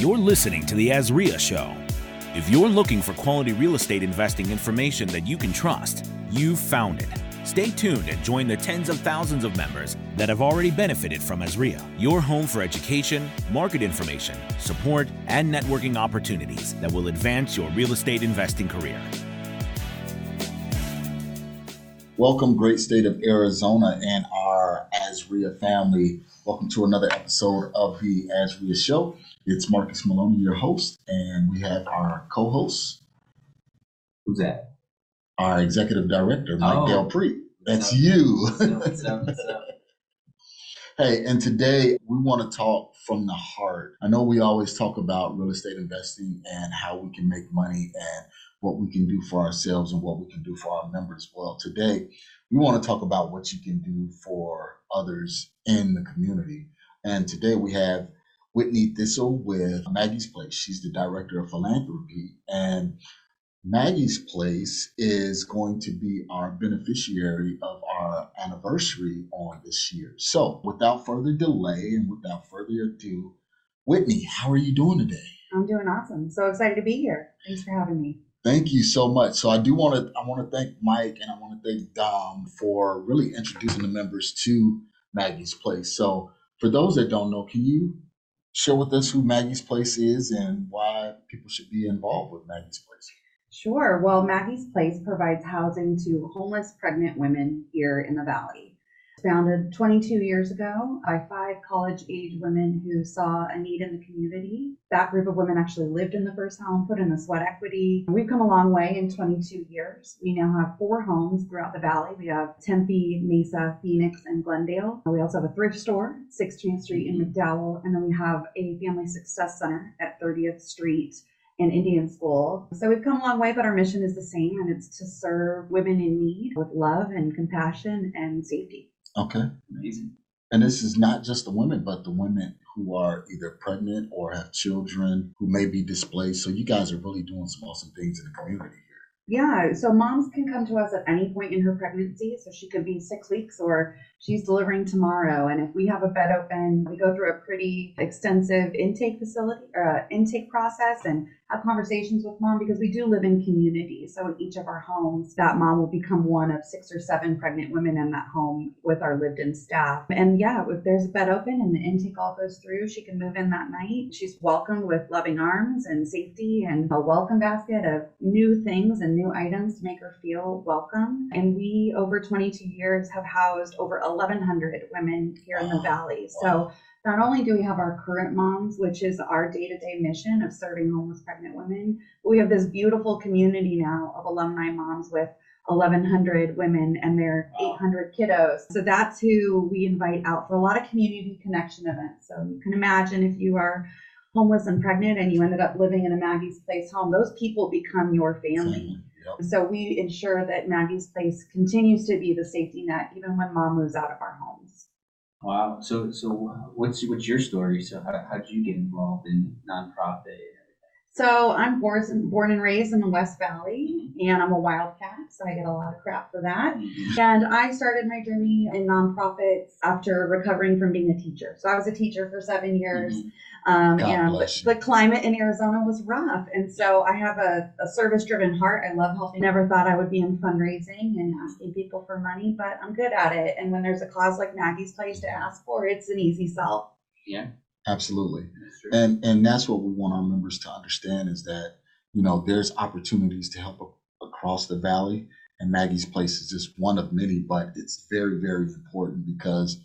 You're listening to The AZREIA Show. If you're looking for quality real estate investing information that you can trust, you've found it. Stay tuned and join the tens of thousands of members that have already benefited from AZREIA, your home for education, market information, support, and networking opportunities that will advance your real estate investing career. Welcome, great state of Arizona and our AZREIA family. Welcome to another episode of the AZREIA Show. It's Marcus Maloney, your host, and we have our co-host, Who's that? our executive director, Mike Oh. Del Pre. That's you. What's up? What's up? Hey, and today we want to talk from the heart. I know we always talk about real estate investing and how we can make money and what we can do for ourselves and what we can do for our members. Well, today we want to talk about what you can do for others in the community. And today we have Whitney Thistle with Maggie's Place. She's the director of philanthropy. And Maggie's Place is going to be our beneficiary of our anniversary on this year. So, without further delay and without further ado, Whitney, how are you doing today? I'm doing awesome. So excited to be here. Thanks for having me. Thank you so much. So I do want to I want to thank Mike and I want to thank Dom for really introducing the members to Maggie's Place. So for those that don't know, can you share with us who Maggie's Place is and why people should be involved with Maggie's Place? Sure. Well, Maggie's Place provides housing to homeless pregnant women here in the Valley. Founded 22 years ago by five college age women who saw a need in the community. That group of women actually lived in the first home, put in the sweat equity. We've come a long way in 22 years. We now have four homes throughout the Valley. We have Tempe, Mesa, Phoenix, and Glendale. We also have a thrift store, 16th Street in mm-hmm. McDowell, and then we have a family success center at 30th Street and Indian School. So we've come a long way, but our mission is the same, and it's to serve women in need with love and compassion and safety. Okay. Amazing. And this is not just the women, but the women who are either pregnant or have children who may be displaced. So you guys are really doing some awesome things in the community here. Yeah, so moms can come to us at any point in her pregnancy. So she could be six weeks or she's delivering tomorrow. And if we have a bed open, we go through a pretty extensive intake facility or uh, intake process and have conversations with mom because we do live in community. So in each of our homes, that mom will become one of six or seven pregnant women in that home with our lived in staff. And yeah, if there's a bed open and the intake all goes through, she can move in that night. She's welcomed with loving arms and safety and a welcome basket of new things and new items to make her feel welcome. And we, over 22 years, have housed over 1,100 women here in the oh, Wow. Valley. So not only do we have our current moms, which is our day to day mission of serving homeless pregnant women, but we have this beautiful community now of alumni moms with 1,100 women and their Wow. 800 kiddos. So that's who we invite out for a lot of community connection events. So you can imagine if you are homeless and pregnant and you ended up living in a Maggie's Place home, those people become your family. Yep. So we ensure that Maggie's Place continues to be the safety net even when mom moves out of our homes. Wow. So, so uh, what's what's your story? So, how how did you get involved in nonprofit? So I'm born, born and raised in the West Valley, and I'm a wildcat, so I get a lot of crap for that. And I started my journey in nonprofits after recovering from being a teacher. So I was a teacher for seven years, um, God and bless the climate in Arizona was rough. And so I have a, a service-driven heart. I love helping. Never thought I would be in fundraising and asking people for money, but I'm good at it. And when there's a cause like Maggie's Place to ask for, it's an easy sell. Yeah, Absolutely. And and that's what we want our members to understand is that you know there's opportunities to help a- across the valley, and Maggie's Place is just one of many. But it's very very important because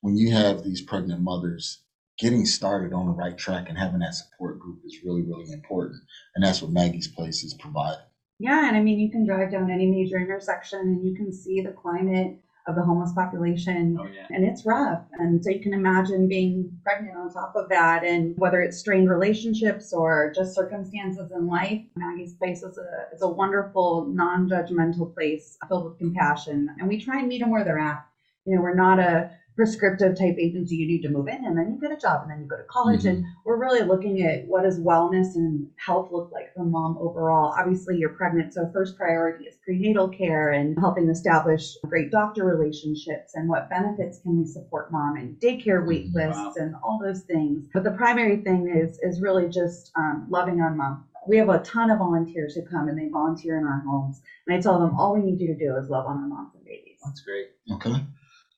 when you have these pregnant mothers getting started on the right track and having that support group is really really important, and that's what Maggie's Place is providing. Yeah, and I mean, you can drive down any major intersection and you can see the climate of the homeless population. oh yeah. And it's rough. And so you can imagine being pregnant on top of that. And whether it's strained relationships or just circumstances in life, Maggie's Place is a, is a wonderful, non judgmental place filled with compassion. And we try and meet them where they're at. You know, we're not a prescriptive type agency you need to move in and then you get a job and then you go to college and we're really looking at what does wellness and health look like for mom overall obviously you're pregnant so first priority is prenatal care and helping establish great doctor relationships and what benefits can we support mom and daycare wait Mhm. lists Wow. and all those things but the primary thing is is really just um, loving on mom we have a ton of volunteers who come and they volunteer in our homes and i tell them all we need you to do is love on our moms and babies That's great. Okay.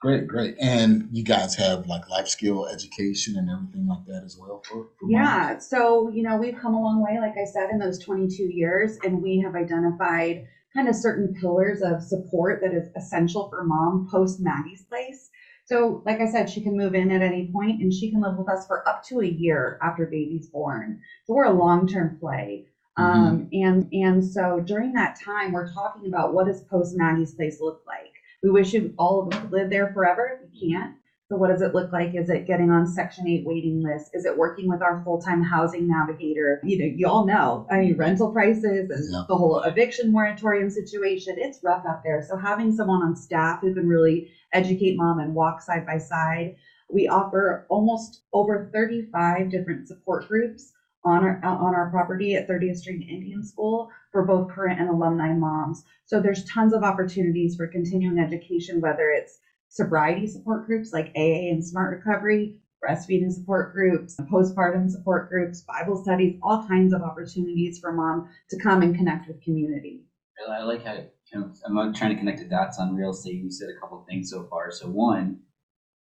Great, great. And you guys have like life skill education and everything like that as well for, for? Yeah, so you know, we've come a long way, like I said, in those 22 years, and we have identified kind of certain pillars of support that is essential for mom post Maggie's place. So, like I said, she can move in at any point and she can live with us for up to a year after baby's born. So we're a long-term play. Um, and and so during that time, we're talking about what does post Maggie's place look like. We wish you all of us could live there forever. We can't. So what does it look like? Is it getting on Section 8 waiting list? Is it working with our full-time housing navigator? You know, you all know, I mean, rental prices and Yeah. the whole eviction moratorium situation, it's rough out there. So having someone on staff who can really educate mom and walk side by side. We offer almost over 35 different support groups on our uh, on our property at 30th Street Indian School for both current and alumni moms. So there's tons of opportunities for continuing education, whether it's sobriety support groups like AA and Smart Recovery, breastfeeding support groups, postpartum support groups, Bible studies, all kinds of opportunities for mom to come and connect with community. I like how, you know, I'm trying to connect the dots on real estate. You said a couple things so far. So one,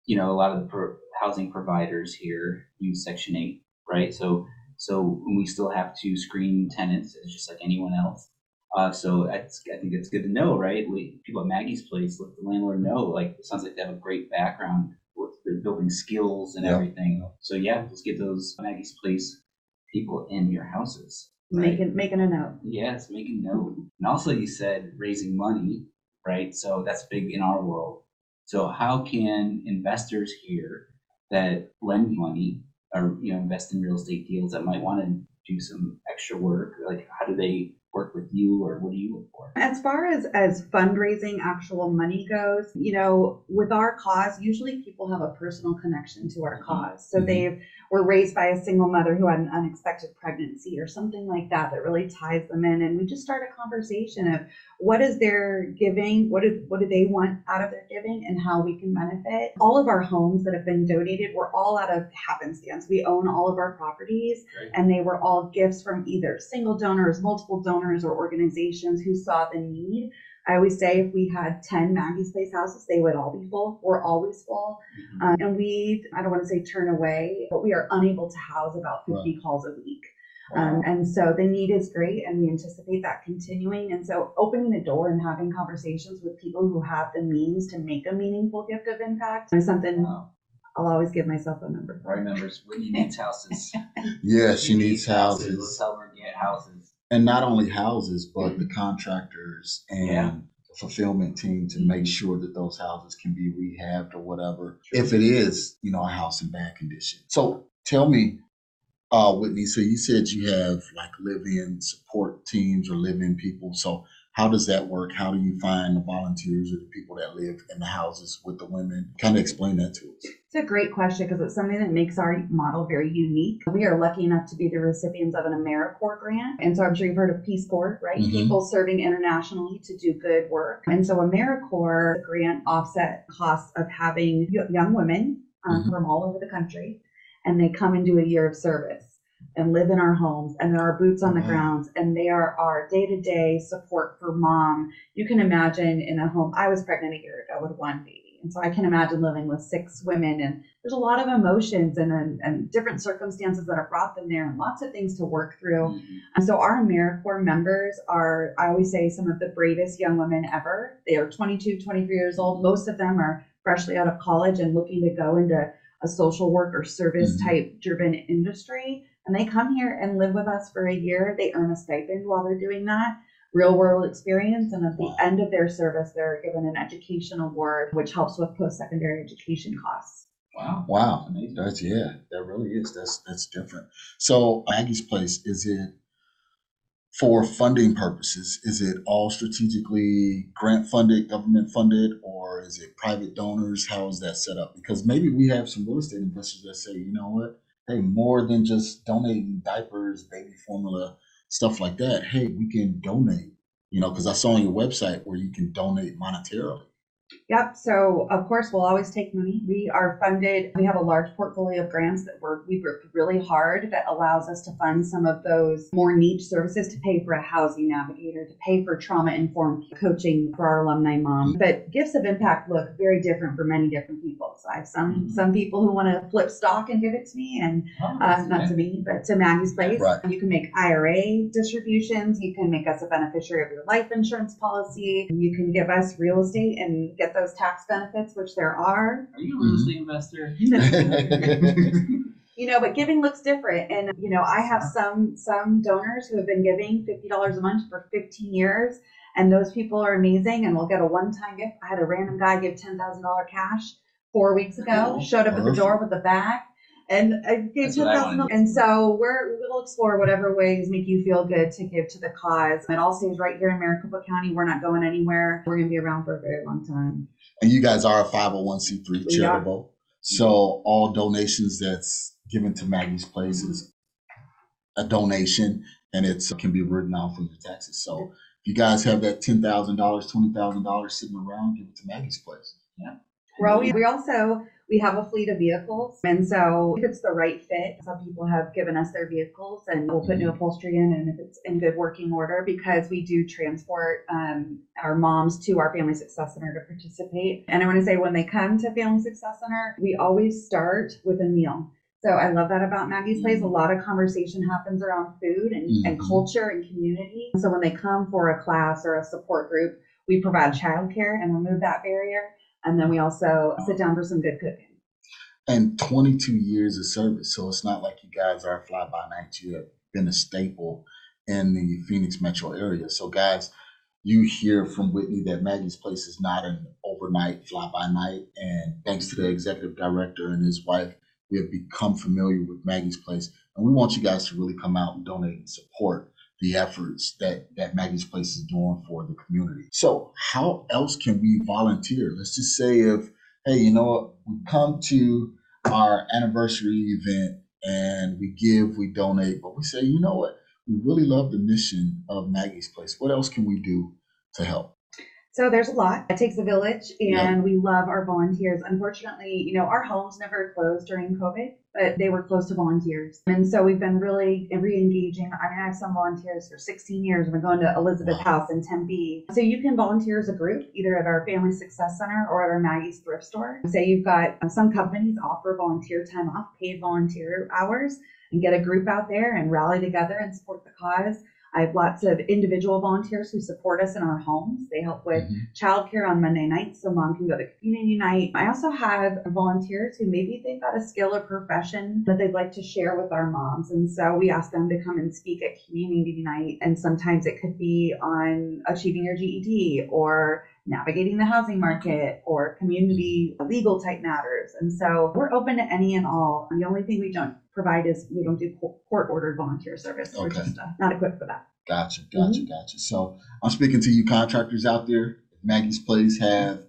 you know, a lot of the pro- housing providers here use Section Eight, right? So, so we still have to screen tenants as just like anyone else. Uh, so that's, I think it's good to know, right? We, people at Maggie's place, let the landlord know, like, it sounds like they have a great background with the building skills and Yeah. everything. So yeah, let's get those Maggie's place people in your houses. right? Making making a note. Yes, making note. And also, you said raising money, right? So that's big in our world. So how can investors here that lend money or you know invest in real estate deals that might want to do some extra work? Like, how do they work with you, or what do you look for? As far as as fundraising actual money goes, you know, with our cause, usually people have a personal connection to our cause. So Mhm. they were raised by a single mother who had an unexpected pregnancy or something like that that really ties them in and we just start a conversation of what is their giving, what do what do they want out of their giving and how we can benefit. All of our homes that have been donated were all out of happenstance. We own all of our properties and they were all gifts from either single donors, multiple donors, or organizations who saw the need. I always say if we had 10 Maggie's Place houses, they would all be full. We're always full. Mhm. Um, and we, I don't want to say turn away, but we are unable to house about 50 calls a week. Um, and so the need is great, and we anticipate that continuing. And so opening the door and having conversations with people who have the means to make a meaningful gift of impact is something Wow. I'll always give myself a number for. Right members, Whitney needs houses. Yeah, she Whitney needs Let's houses. help her get houses. And not only houses, but the contractors and Yeah. the fulfillment team to make sure that those houses can be rehabbed or whatever. If it is, you know, a house in bad condition. So tell me, uh, Whitney, so you said you have like live-in support teams or live-in people. So how does that work? How do you find the volunteers or the people that live in the houses with the women? Kind of explain that to us. It's a great question because it's something that makes our model very unique. We are lucky enough to be the recipients of an AmeriCorps grant. And so I'm sure you've heard of Peace Corps, right? Mhm. People serving internationally to do good work. And so AmeriCorps grant offset costs of having young women um, Mhm. from all over the country. And they come and do a year of service and live in our homes and there are boots on the Wow. grounds and they are our day-to-day support for mom you can imagine in a home i was pregnant a year ago with one baby and so i can imagine living with six women and there's a lot of emotions and, and, and different circumstances that have brought them there and lots of things to work through Mhm. and so our AmeriCorps members are, I always say, some of the bravest young women ever. They are 22, 23 years old. Most of them are freshly out of college and looking to go into a social work or service Mhm. type driven industry. And they come here and live with us for a year. They earn a stipend while they're doing that. Real world experience. And at the end of their service, they're given an education award, which helps with post secondary education costs. Wow. Wow. Amazing. That's yeah, that really is. That's that's different. So Maggie's place is it for funding purposes, is it all strategically grant funded, government funded, or is it private donors? How is that set up? Because maybe we have some real estate investors that say, you know what, hey, more than just donating diapers, baby formula, stuff like that. Hey, we can donate, you know, because I saw on your website where you can donate monetarily. Yep. So of course we'll always take money. We are funded. We have a large portfolio of grants that we're we've worked really hard that allows us to fund some of those more niche services to pay for a housing navigator, to pay for trauma informed coaching for our alumni mom. But gifts of impact look very different for many different people. So I have some Mhm. some people who want to flip stock and give it to me, and uh, not to me, but to Maggie's Place. Right. You can make IRA distributions. You can make us a beneficiary of your life insurance policy. You can give us real estate and get those tax benefits, which there are. Are you a real estate investor? You know, but giving looks different. And, you know, I have some some donors who have been giving $50 a month for 15 years. And those people are amazing and we'll get a one-time gift. I had a random guy give $10,000 cash four weeks ago, showed up at the door with a bag. And I gave That's what I wanna thousand, do. and so we're we'll explore whatever ways make you feel good to give to the cause. It all stays right here in Maricopa County. We're not going anywhere. We're gonna be around for a very long time. and you guys are a 501c3 We are. charitable. So all donations that's given to Maggie's Place is a donation and it can be written off of your taxes. So if you guys have that ten thousand dollars, twenty thousand dollars sitting around, give it to Maggie's Place. We're always, we also we have a fleet of vehicles, and so if it's the right fit, some people have given us their vehicles, and we'll put new upholstery in, and if it's in good working order, because we do transport um, our moms to our Family Success Center to participate. And I want to say when they come to Family Success Center, we always start with a meal. So I love that about Maggie's Place. A lot of conversation happens around food and, and Mhm. culture and community. So when they come for a class or a support group, we provide childcare and remove that barrier. And then we also sit down for some good cooking. And 22 years of service. So it's not like you guys are fly by night. You have been a staple in the Phoenix metro area. So, guys, you hear from Whitney that Maggie's Place is not an overnight fly by night. And thanks to the executive director and his wife, we have become familiar with Maggie's Place. And we want you guys to really come out and donate and support the efforts that, that Maggie's Place is doing for the community. So, how else can we volunteer? Let's just say if hey, you know what? We come to our anniversary event and we give, we donate, but we say, you know what? We really love the mission of Maggie's Place. What else can we do to help? So there's a lot. It takes a village, and Yeah. we love our volunteers. Unfortunately, you know, our homes never closed during COVID, but they were closed to volunteers. And so we've been really re-engaging. I mean, I have some volunteers for 16 years. Been going to Elizabeth Wow. House in Tempe. So you can volunteer as a group, either at our Family Success Center or at our Maggie's Thrift Store. Say you've got uh, some companies offer volunteer time off, paid volunteer hours, and get a group out there and rally together and support the cause. I have lots of individual volunteers who support us in our homes. They help with Mhm. childcare on Monday nights so mom can go to community night. I also have volunteers who maybe they've got a skill or profession that they'd like to share with our moms. And so we ask them to come and speak at community night. And sometimes it could be on achieving your GED or navigating the housing market or community legal type matters. And so we're open to any and all. The only thing we don't provide is we don't do court ordered volunteer service. We're Okay. just uh, not equipped for that. Gotcha, gotcha, gotcha. So I'm speaking to you contractors out there. Maggie's Place have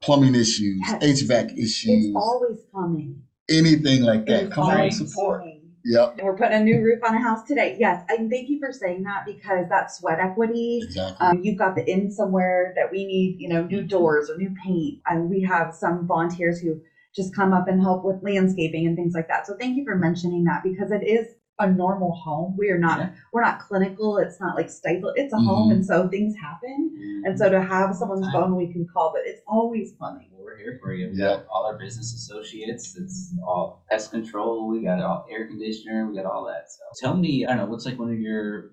plumbing issues, Yes. HVAC issues, It's always plumbing. anything like that. It's Come out and always support. plumbing. Yep, And we're putting a new roof on a house today. Yes, and thank you for saying that because that's sweat equity. exactly. Um, you've got the in somewhere that we need, you know, new doors or new paint, and we have some volunteers who just come up and help with landscaping and things like that. So thank you for mentioning that because it is a normal home. We are not, Yeah. we're not clinical. It's not like stifled. It's a home, Mhm. and so things happen. And so to have someone's phone we can call, but it's always funny. Well, we're here for you. We Yeah. got all our business associates. It's all pest control. We got all air conditioner. We got all that. So tell me, I don't know, what's like one of your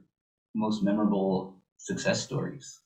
most memorable success stories?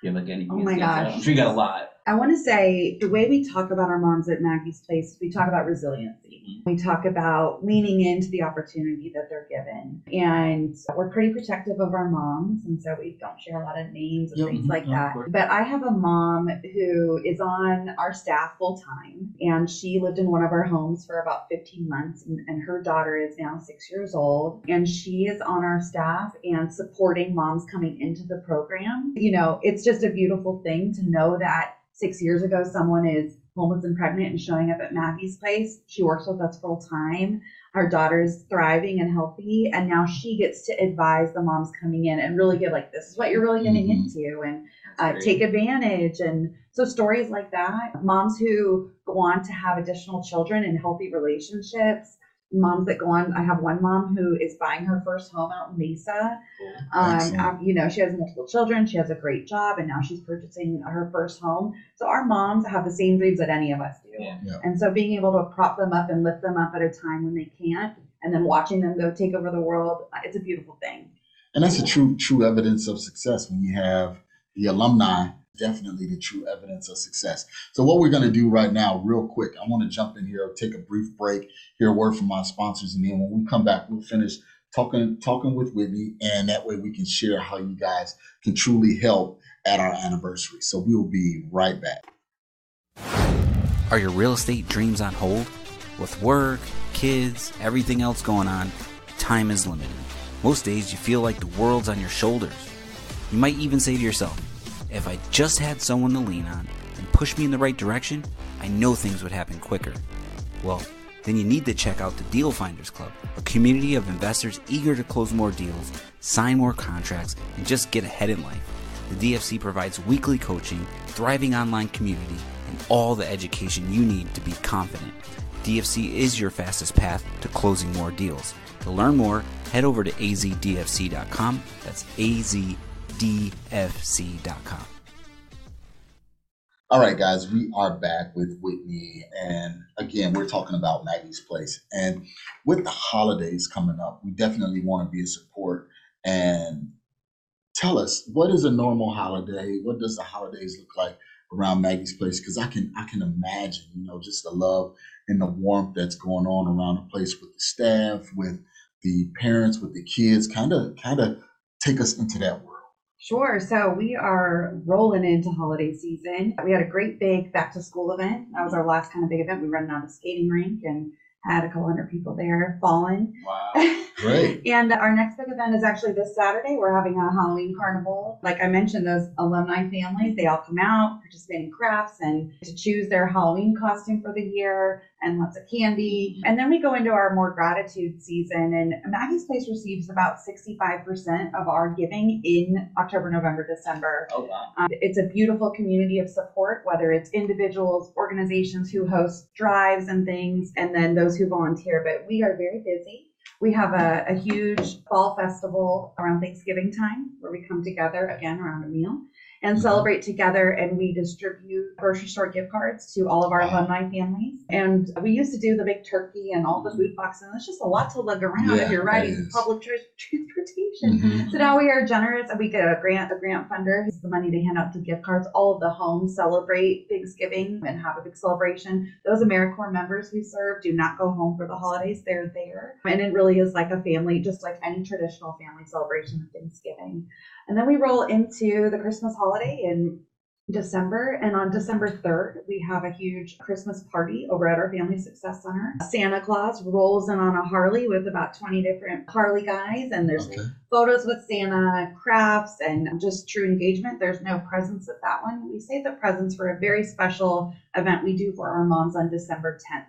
Do you have like any? Oh my I'm gosh. sure you got a lot. I want to say the way we talk about our moms at Maggie's Place, we talk about resiliency. We talk about leaning into the opportunity that they're given. And we're pretty protective of our moms. And so we don't share a lot of names and things like Mhm, of that. But I have a mom who is on our staff full time. And she lived in one of our homes for about 15 months. And, and her daughter is now six years old. And she is on our staff and supporting moms coming into the program. You know, it's just a beautiful thing to know that six years ago someone is homeless and pregnant and showing up at Maggie's place. She works with us full time. Our daughter's thriving and healthy, and now she gets to advise the moms coming in and really give like this is what you're really getting Mhm. into, and uh, take advantage. And so stories like that, moms who go on to have additional children and healthy relationships. Moms that go on, I have one mom who is buying her first home out in Mesa. Cool. Um, you know, she has multiple children. She has a great job, and now she's purchasing her first home. So our moms have the same dreams that any of us do. Yeah. Yeah. And so being able to prop them up and lift them up at a time when they can't, and then watching them go take over the world, uh, it's a beautiful thing. And that's a true true evidence of success when you have the alumni. Definitely the true evidence of success. So what we're going to do right now, real quick, I want to jump in here, take a brief break, hear a word from our sponsors, and then when we come back, we'll finish talking talking with Whitney, and that way we can share how you guys can truly help at our anniversary. So we'll be right back. Are your real estate dreams on hold? With work, kids, everything else going on, time is limited. Most days you feel like the world's on your shoulders. You might even say to yourself, if I just had someone to lean on and push me in the right direction, I know things would happen quicker. Well, then you need to check out the Deal Finders Club, a community of investors eager to close more deals, sign more contracts, and just get ahead in life. The DFC provides weekly coaching, thriving online community, and all the education you need to be confident. DFC is your fastest path to closing more deals. To learn more, head over to azdfc.com. That's azdfc.com. All right, guys, we are back with Whitney. And again, we're talking about Maggie's Place. And with the holidays coming up, we definitely want to be a support. And tell us, what is a normal holiday? What does the holidays look like around Maggie's Place? Because I can I can imagine, you know, just the love and the warmth that's going on around the place with the staff, with the parents, with the kids. Kind of kind of take us into that. Sure. So we are rolling into holiday season. We had a great big back to school event. That was our last kind of big event. We ran out of skating rink and had a couple hundred people there falling. Wow. Great. and our next big event is actually this Saturday. We're having a Halloween carnival. Like I mentioned, those alumni families, they all come out, participate in crafts, and to choose their Halloween costume for the year and lots of candy. And then we go into our more gratitude season. And Maggie's Place receives about 65% of our giving in October, November, December. Oh wow. Um, it's a beautiful community of support, whether it's individuals, organizations who host drives and things, and then those who volunteer. But we are very busy. We have a, a huge fall festival around Thanksgiving time where we come together again around a meal and Mhm. celebrate together. And we distribute grocery store gift cards to all of our alumni families. And we used to do the big turkey and all the food boxes. And it's just a lot to lug around Yeah, if you're riding public tra- transportation. Mhm. So now we are generous and we get a grant, a grant funder who's the money to hand out to gift cards. All of the homes celebrate Thanksgiving and have a big celebration. Those AmeriCorps members we serve do not go home for the holidays. They're there. And it really is like a family, just like any traditional family celebration of Thanksgiving. And then we roll into the Christmas holiday in December. And on December 3rd, we have a huge Christmas party over at our Family Success Center. Santa Claus rolls in on a Harley with about 20 different Harley guys, and there's Okay. photos with Santa, crafts, and just true engagement. There's no presents at that one. We save the presents for a very special event we do for our moms on December 10th.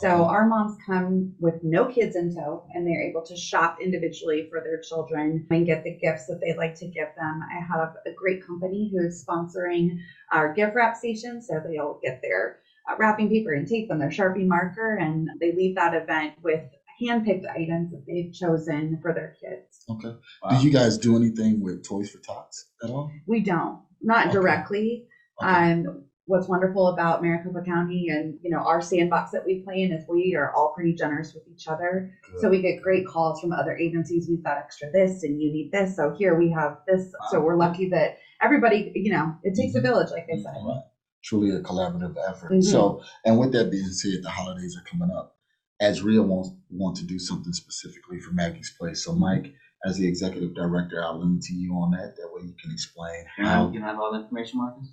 So our moms come with no kids in tow and they're able to shop individually for their children and get the gifts that they'd like to give them. I have a great company who is sponsoring our gift wrap station. So they'll get their uh, wrapping paper and tape and their Sharpie marker and they leave that event with handpicked items that they've chosen for their kids. Okay. Wow. Do you guys do anything with Toys for Tots at all? We don't, not Okay. directly. Okay. Um, what's wonderful about Maricopa County and you know our sandbox that we play in is we are all pretty generous with each other. So we get great calls from other agencies. We've got extra this, and you need this. So here we have this. So we're lucky that everybody, you know, it takes a village, like they say. All right. truly a collaborative effort. Mhm. So, and with that being said, the holidays are coming up. AZREIA wants want to do something specifically for Maggie's Place. So, Mike, as the executive director, I'll lean to you on that. That way, you can explain You how. know, you have all the information, Marcus?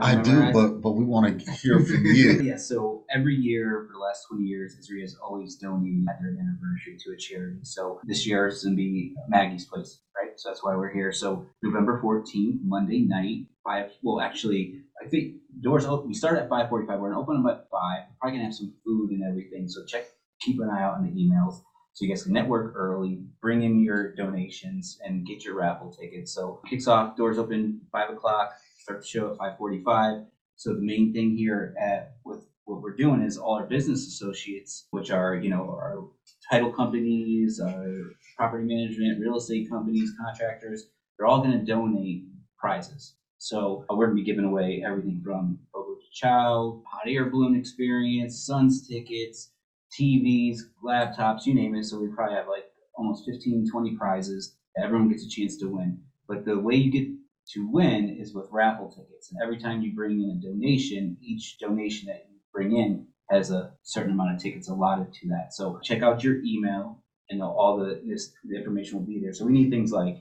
I do, but but we want to hear from you. Yeah, so every year for the last 20 years, AZREIA has always donated at their anniversary to a charity. So this year it's going to be Maggie's Place, right? So that's why we're here. So November 14th, Monday night, five. Well, actually, I think doors open. We start at 5:45. We're going to open them at five. We're probably going to have some food and everything. So check, keep an eye out on the emails. So you guys can network early, bring in your donations, and get your raffle tickets. So kicks off. Doors open five o'clock. Start the show at 5:45. So the main thing here at with what we're doing is all our business associates, which are you know our title companies, our property management, real estate companies, contractors, they're all going to donate prizes. So uh, we're going to be giving away everything from Fogo de Chao, hot air balloon experience, Suns tickets, TVs, laptops, you name it. So we probably have like almost 15, 20 prizes that everyone gets a chance to win. But the way you get to win is with raffle tickets. And every time you bring in a donation, each donation that you bring in has a certain amount of tickets allotted to that. So check out your email and all the this the information will be there. So we need things like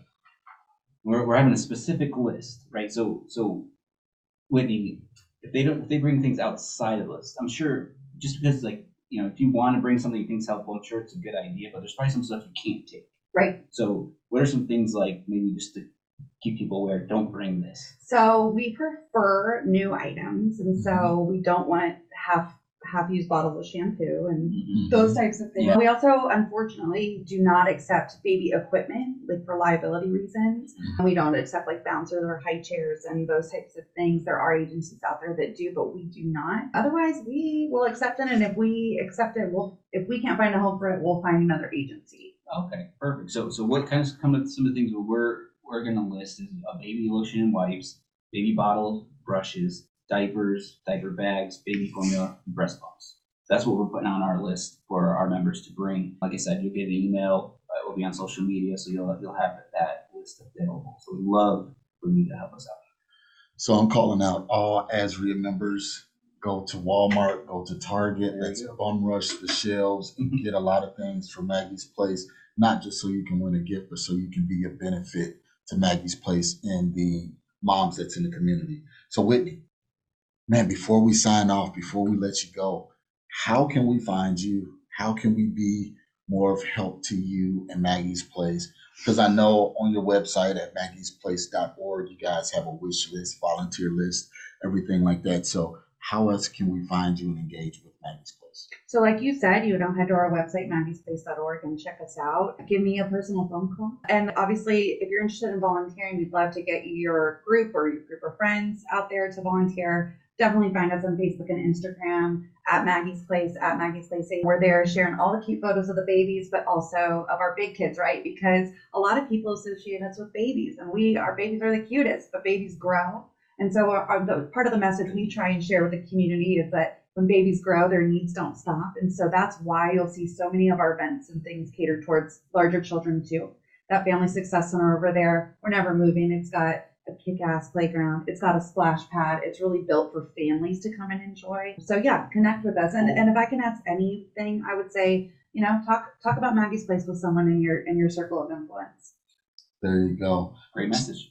we're, we're having a specific list, right? So so Whitney, if they don't if they bring things outside of the list, I'm sure just because like you know if you want to bring something you think's helpful, I'm sure it's a good idea. But there's probably some stuff you can't take. Right. So what are some things like maybe just to keep people aware? Don't bring this. So we prefer new items, and so mm-hmm. we don't want half half used bottles of shampoo and mm-hmm. those types of things. Yeah. We also, unfortunately, do not accept baby equipment, like for liability reasons. And we don't accept like bouncers or high chairs and those types of things. There are agencies out there that do, but we do not. Otherwise, we will accept it, and if we accept it, we'll if we can't find a home for it, we'll find another agency. Okay, perfect. So, so what kind of come with some of the things that we're we're gonna list is a baby lotion and wipes, baby bottle, brushes, diapers, diaper bags, baby formula, and breast pumps. That's what we're putting on our list for our members to bring. Like I said, you'll get an email. uh, It will be on social media, so you'll you'll have that list available. So we love for you to help us out. So I'm calling out all AZREIA members. Go to Walmart, go to Target. There Let's bum rush the shelves and get a lot of things from Maggie's Place, not just so you can win a gift, but so you can be a benefit to Maggie's Place and the moms that's in the community. So Whitney, man, before we sign off, before we let you go, how can we find you? How can we be more of help to you and Maggie's Place? Because I know on your website at maggiesplace.org, you guys have a wish list, volunteer list, everything like that. So how else can we find you and engage with Maggie's Place? So, like you said, you know, head to our website, maggiesplace.org, and check us out. Give me a personal phone call. And obviously, if you're interested in volunteering, we'd love to get your group or your group of friends out there to volunteer. Definitely find us on Facebook and Instagram at Maggie's Place, at Maggie's Place. We're there sharing all the cute photos of the babies, but also of our big kids, right? Because a lot of people associate us with babies, and we, our babies are the cutest, but babies grow. And so, our, our, the, part of the message we try and share with the community is that when babies grow, their needs don't stop. And so that's why you'll see so many of our events and things catered towards larger children too. That Family Success Center over there, we're never moving. It's got a kick ass playground, it's got a splash pad. It's really built for families to come and enjoy. So yeah, connect with us. And, and if I can ask anything, I would say, you know, talk talk about Maggie's Place with someone in your in your circle of influence. There you go. Great message.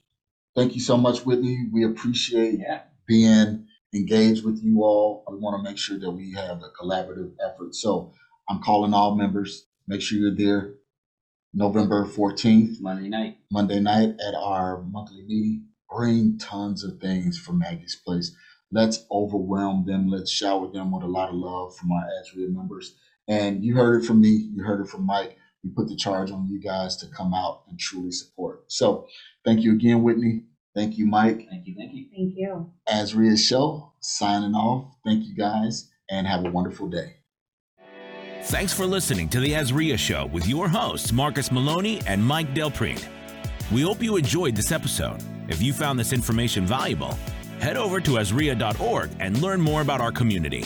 Thank you so much, Whitney. We appreciate Yeah. being engaged with you all. We want to make sure that we have a collaborative effort. So I'm calling all members. Make sure you're there November 14th, Monday night. Monday night at our monthly meeting. Bring tons of things from Maggie's Place. Let's overwhelm them. Let's shower them with a lot of love from our AZREIA members. And you heard it from me. You heard it from Mike. We put the charge on you guys to come out and truly support. So thank you again, Whitney. Thank you, Mike. Thank you. Thank you. Thank you. AZREIA Show signing off. Thank you guys and have a wonderful day. Thanks for listening to the AZREIA Show with your hosts, Marcus Maloney and Mike Del Prete. We hope you enjoyed this episode. If you found this information valuable, head over to AZREIA.org and learn more about our community.